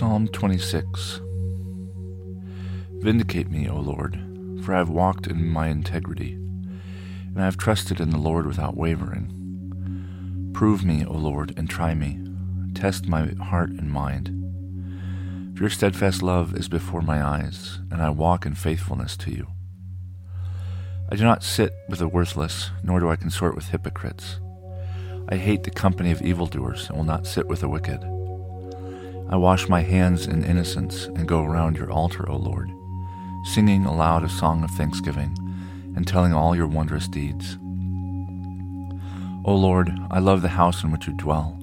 Psalm 26 Vindicate me, O Lord, for I have walked in my integrity, and I have trusted in the Lord without wavering. Prove me, O Lord, and try me. Test my heart and mind. For your steadfast love is before my eyes, and I walk in faithfulness to you. I do not sit with the worthless, nor do I consort with hypocrites. I hate the company of evildoers, and will not sit with the wicked. I wash my hands in innocence and go around your altar, O Lord, singing aloud a song of thanksgiving and telling all your wondrous deeds. O Lord, I love the house in which you dwell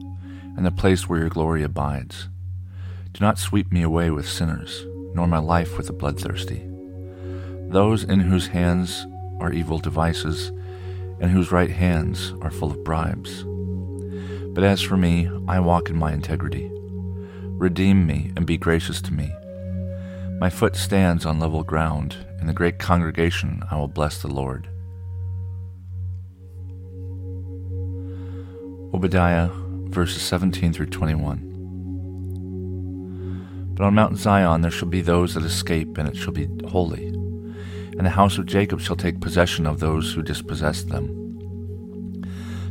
and the place where your glory abides. Do not sweep me away with sinners, nor my life with the bloodthirsty. Those in whose hands are evil devices, and whose right hands are full of bribes. But as for me, I walk in my integrity. Redeem me and be gracious to me. My foot stands on level ground. In the great congregation, I will bless the Lord. Obadiah, verses 17 through 21. But on Mount Zion there shall be those that escape, and it shall be holy. And the house of Jacob shall take possession of those who dispossessed them.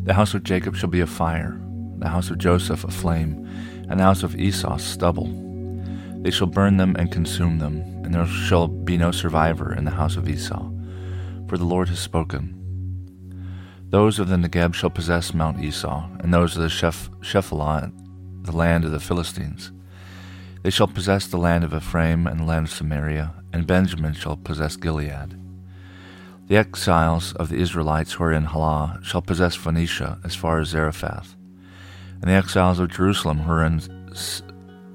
The house of Jacob shall be a fire, the house of Joseph a flame and the house of Esau stubble. They shall burn them and consume them, and there shall be no survivor in the house of Esau, for the Lord has spoken. Those of the Negeb shall possess Mount Esau, and those of the Sheph- Shephelah, the land of the Philistines. They shall possess the land of Ephraim and the land of Samaria, and Benjamin shall possess Gilead. The exiles of the Israelites who are in Halah shall possess Phoenicia as far as Zarephath and the exiles of Jerusalem who are in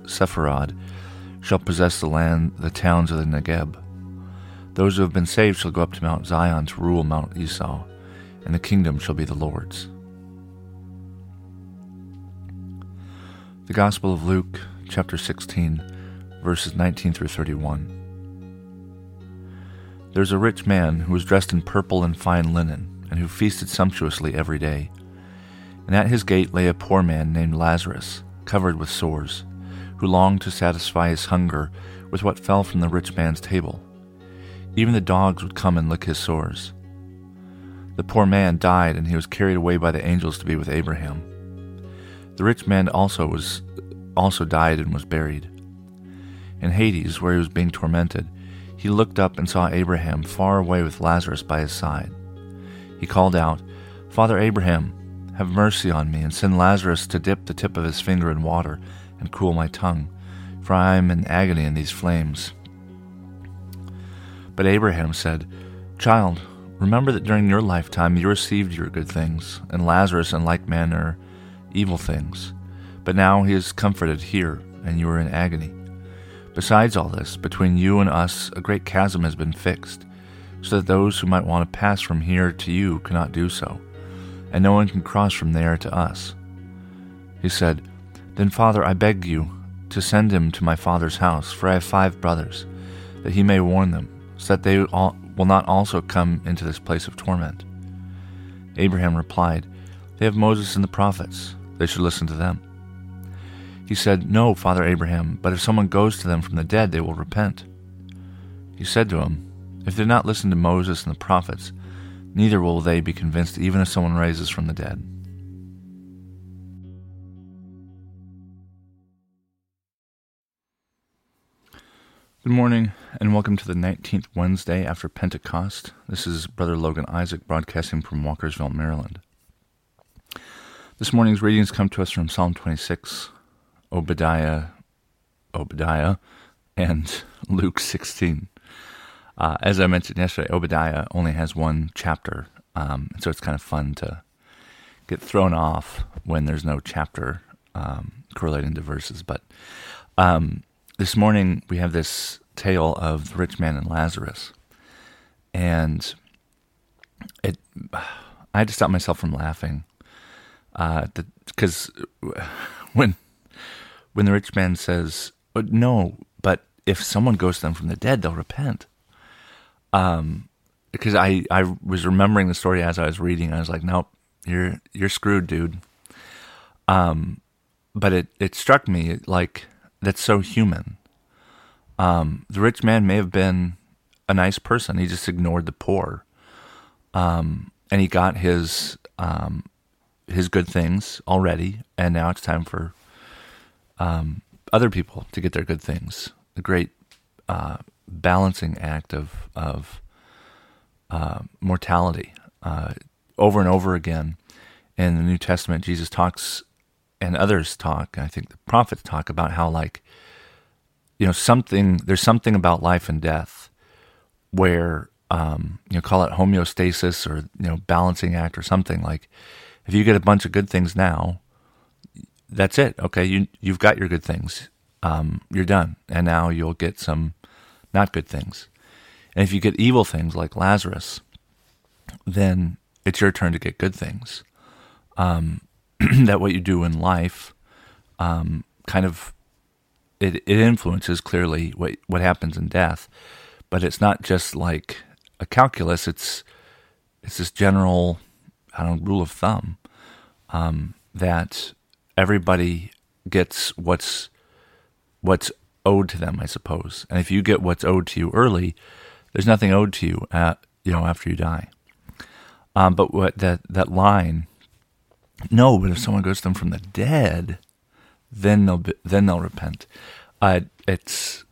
Sepharad shall possess the land, the towns of the Negeb. Those who have been saved shall go up to Mount Zion to rule Mount Esau, and the kingdom shall be the Lord's. The Gospel of Luke, chapter 16, verses 19 through 31. There was a rich man who was dressed in purple and fine linen, and who feasted sumptuously every day and at his gate lay a poor man named Lazarus, covered with sores, who longed to satisfy his hunger with what fell from the rich man's table. Even the dogs would come and lick his sores. The poor man died, and he was carried away by the angels to be with Abraham. The rich man also was also died and was buried. In Hades, where he was being tormented, he looked up and saw Abraham far away with Lazarus by his side. He called out, Father Abraham, have mercy on me, and send Lazarus to dip the tip of his finger in water and cool my tongue, for I am in agony in these flames. But Abraham said, Child, remember that during your lifetime you received your good things, and Lazarus in like manner evil things. But now he is comforted here, and you are in agony. Besides all this, between you and us a great chasm has been fixed, so that those who might want to pass from here to you cannot do so and no one can cross from there to us. He said, Then, Father, I beg you to send him to my father's house, for I have five brothers, that he may warn them, so that they all, will not also come into this place of torment. Abraham replied, They have Moses and the prophets, they should listen to them. He said, No, Father Abraham, but if someone goes to them from the dead, they will repent. He said to him, If they did not listen to Moses and the prophets, neither will they be convinced even if someone raises from the dead. Good morning, and welcome to the 19th Wednesday after Pentecost. This is Brother Logan Isaac broadcasting from Walkersville, Maryland. This morning's readings come to us from Psalm 26, Obadiah, Obadiah, and Luke 16. Uh, as I mentioned yesterday, Obadiah only has one chapter, um, so it's kind of fun to get thrown off when there's no chapter um, correlating to verses. But Um, this morning we have this tale of the rich man and Lazarus, and it. I had to stop myself from laughing, because uh, when when the rich man says, uh, "No, but if someone goes to them from the dead, they'll repent." Um, because I I was remembering the story as I was reading, I was like, "Nope, you're you're screwed, dude." Um, but it it struck me like that's so human. Um, the rich man may have been a nice person; he just ignored the poor, um, and he got his um, his good things already, and now it's time for um, other people to get their good things. The great uh, balancing act of of uh, mortality. Uh, over and over again in the New Testament, Jesus talks, and others talk. I think the prophets talk about how, like, you know, something. There's something about life and death where um, you know, call it homeostasis or you know, balancing act or something like if you get a bunch of good things now, that's it. Okay, you you've got your good things. Um, you're done, and now you'll get some not good things. And if you get evil things like Lazarus, then it's your turn to get good things. Um, that what you do in life, um, kind of, it it influences clearly what what happens in death, but it's not just like a calculus. It's it's this general I don't know, rule of thumb um, that everybody gets what's what's owed to them, I suppose. And if you get what's owed to you early, there's nothing owed to you at, you know after you die. Um, but what that that line, no, but if someone goes to them from the dead, then they'll be, then they'll repent. Uh, it's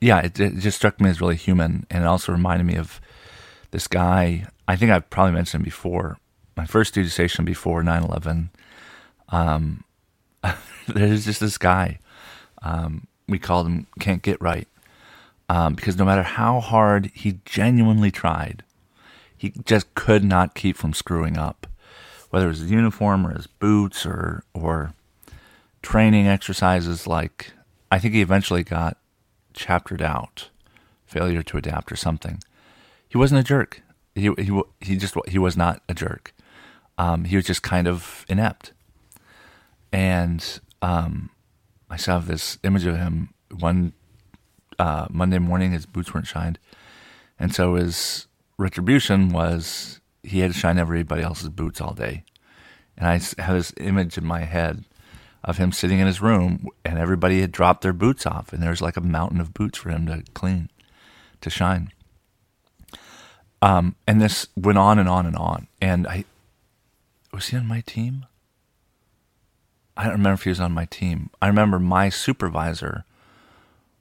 yeah, it, it just struck me as really human, and it also reminded me of this guy. I think I've probably mentioned him before. My first duty station before 9 11. Um, there's just this guy. Um, we called him Can't Get Right. Um, because no matter how hard he genuinely tried, he just could not keep from screwing up. Whether it was his uniform or his boots or, or training exercises, like I think he eventually got chaptered out, failure to adapt or something. He wasn't a jerk he he he just he was not a jerk. Um, he was just kind of inept. And um, I saw this image of him one uh, Monday morning. His boots weren't shined, and so his retribution was he had to shine everybody else's boots all day. And I have this image in my head of him sitting in his room, and everybody had dropped their boots off, and there was like a mountain of boots for him to clean, to shine. Um, and this went on and on and on. And I was he on my team? I don't remember if he was on my team. I remember my supervisor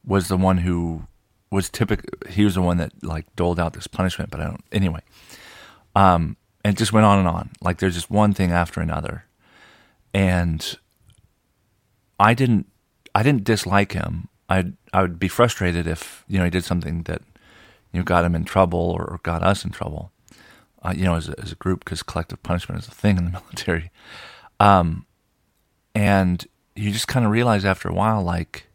was the one who was typical. He was the one that like doled out this punishment, but I don't. Anyway, um, and it just went on and on. Like there's just one thing after another, and I didn't. I didn't dislike him. I I would be frustrated if you know he did something that you know, got him in trouble or got us in trouble, uh, you know, as a, as a group, because collective punishment is a thing in the military. Um, and you just kind of realize after a while, like,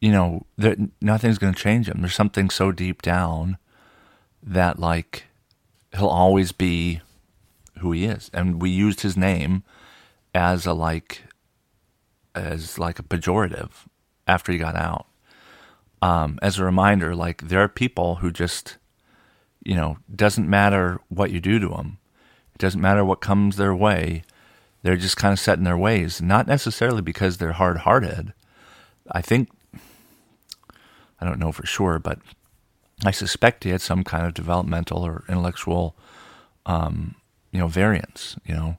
you know, that nothing's going to change him. There's something so deep down that, like, he'll always be who he is. And we used his name as a, like, as like a pejorative after he got out um, as a reminder, like there are people who just, you know, doesn't matter what you do to them, it doesn't matter what comes their way. They're just kind of set in their ways, not necessarily because they're hard hearted. I think, I don't know for sure, but I suspect he had some kind of developmental or intellectual, um, you know, variance, you know.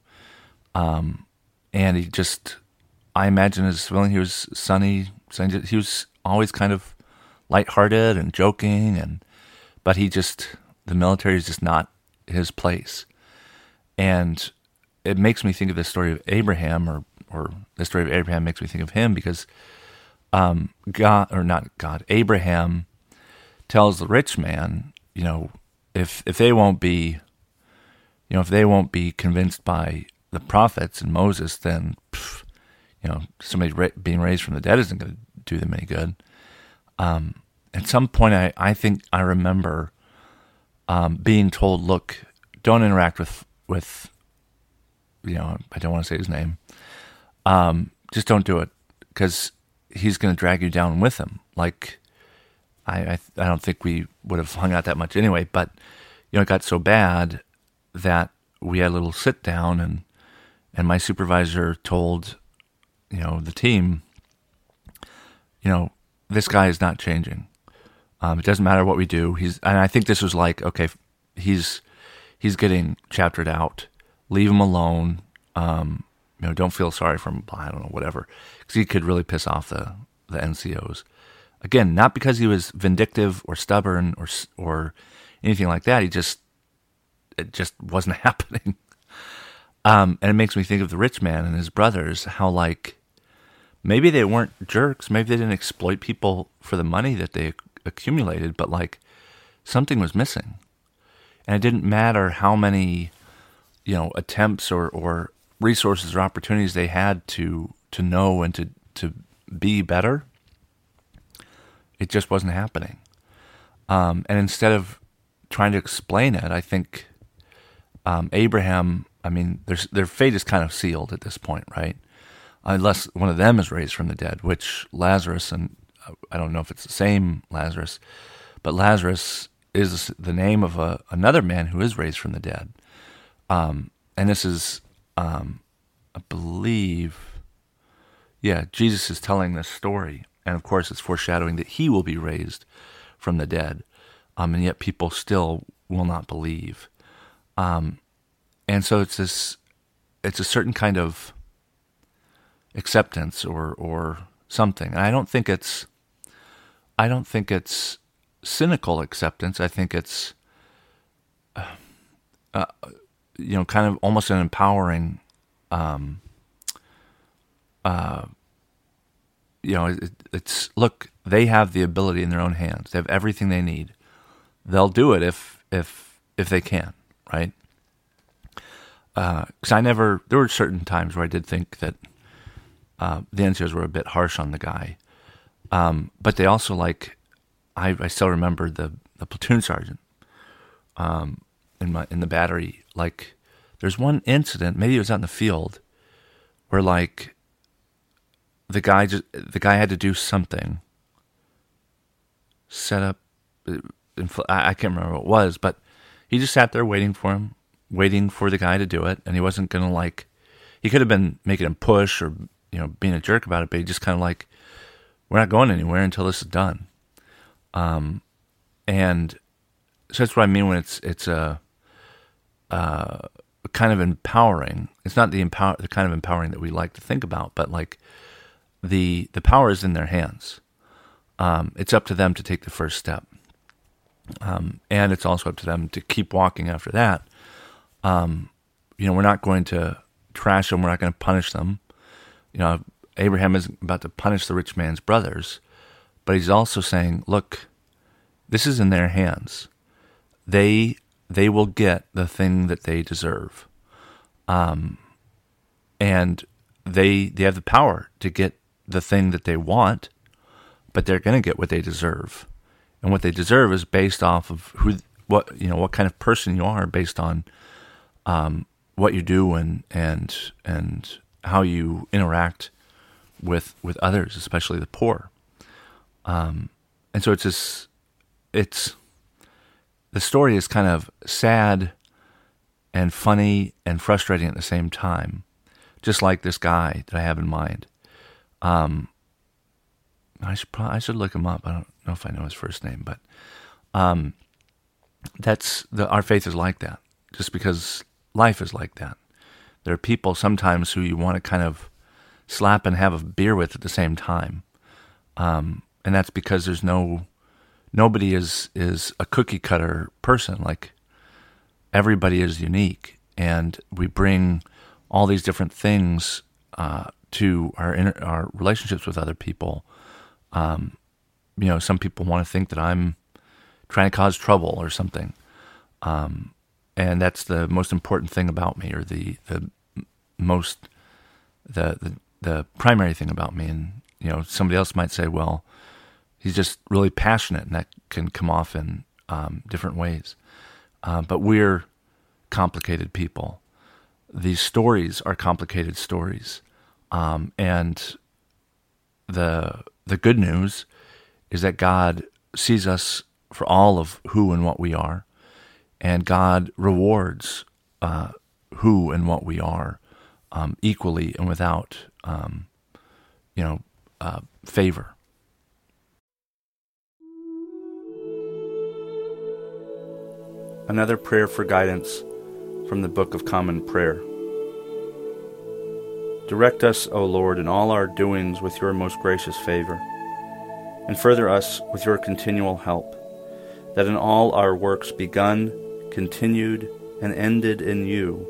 Um, and he just, I imagine as civilian, he was sunny, sunny, he was always kind of lighthearted and joking and but he just the military is just not his place. And it makes me think of the story of Abraham or or the story of Abraham makes me think of him because um, God or not God, Abraham tells the rich man, you know, if if they won't be you know, if they won't be convinced by the prophets and Moses, then pff, you know, somebody ra- being raised from the dead isn't going to do them any good. Um, at some point, I, I think I remember um, being told, look, don't interact with, with, you know, I don't want to say his name. Um, just don't do it because he's going to drag you down with him. Like, I, I, I don't think we would have hung out that much anyway, but, you know, it got so bad that we had a little sit down and, and my supervisor told, you know, the team, you know, this guy is not changing. Um, it doesn't matter what we do. He's, and I think this was like, okay, he's, he's getting chaptered out. Leave him alone. Um, you know, don't feel sorry for him. I don't know, whatever, because he could really piss off the the NCOs. Again, not because he was vindictive or stubborn or or anything like that. He just it just wasn't happening. Um, and it makes me think of the rich man and his brothers. How like maybe they weren't jerks. Maybe they didn't exploit people for the money that they accumulated, but like something was missing. And it didn't matter how many, you know, attempts or, or resources or opportunities they had to to know and to to be better. It just wasn't happening. Um, and instead of trying to explain it, I think um, Abraham. I mean, their their fate is kind of sealed at this point, right? Unless one of them is raised from the dead, which Lazarus and I don't know if it's the same Lazarus, but Lazarus is the name of a, another man who is raised from the dead. Um, and this is, um, I believe, yeah, Jesus is telling this story. And of course, it's foreshadowing that he will be raised from the dead. Um, and yet people still will not believe. Um, and so it's this, it's a certain kind of acceptance or, or something. And I don't think it's, I don't think it's cynical acceptance. I think it's, uh, uh, you know, kind of almost an empowering, um, uh, you know, it, it's look, they have the ability in their own hands. They have everything they need. They'll do it if if if they can, right? Because uh, I never, there were certain times where I did think that uh, the NCOs were a bit harsh on the guy, um, but they also like, I, I still remember the, the platoon sergeant um, in my in the battery. Like, there's one incident, maybe it was out in the field, where like the guy just the guy had to do something, set up. Uh, I can't remember what it was, but he just sat there waiting for him, waiting for the guy to do it, and he wasn't gonna like. He could have been making him push or you know being a jerk about it, but he just kind of like we're not going anywhere until this is done. Um, and so that's what I mean when it's it's a, uh, kind of empowering. It's not the empower the kind of empowering that we like to think about, but like the the power is in their hands. Um, it's up to them to take the first step, um, and it's also up to them to keep walking after that. Um, you know, we're not going to trash them. We're not going to punish them. You know, Abraham is about to punish the rich man's brothers, but he's also saying, look, this is in their hands. They they will get the thing that they deserve. Um, and they they have the power to get the thing that they want, but they're going to get what they deserve. And what they deserve is based off of who what you know what kind of person you are based on um, what you do and and and how you interact with with others, especially the poor. Um, and so it's this, it's the story is kind of sad and funny and frustrating at the same time, just like this guy that I have in mind. Um, I should probably, I should look him up. I don't know if I know his first name, but um, that's the our faith is like that. Just because life is like that, there are people sometimes who you want to kind of slap and have a beer with at the same time. Um, and that's because there's no nobody is is a cookie cutter person. Like everybody is unique, and we bring all these different things uh, to our our relationships with other people. Um, you know, some people want to think that I'm trying to cause trouble or something, um, and that's the most important thing about me, or the the most the the the primary thing about me. And you know, somebody else might say, well, he's just really passionate, and that can come off in um, different ways. Uh, but we're complicated people. These stories are complicated stories, um, and the the good news is that God sees us for all of who and what we are, and God rewards uh, who and what we are um, equally and without, um, you know, uh, favor. Another prayer for guidance from the Book of Common Prayer. Direct us, O Lord, in all our doings with your most gracious favor, and further us with your continual help, that in all our works begun, continued, and ended in you,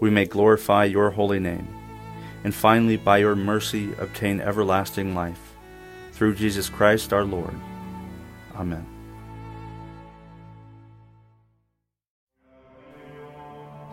we may glorify your holy name, and finally, by your mercy, obtain everlasting life. Through Jesus Christ our Lord. Amen.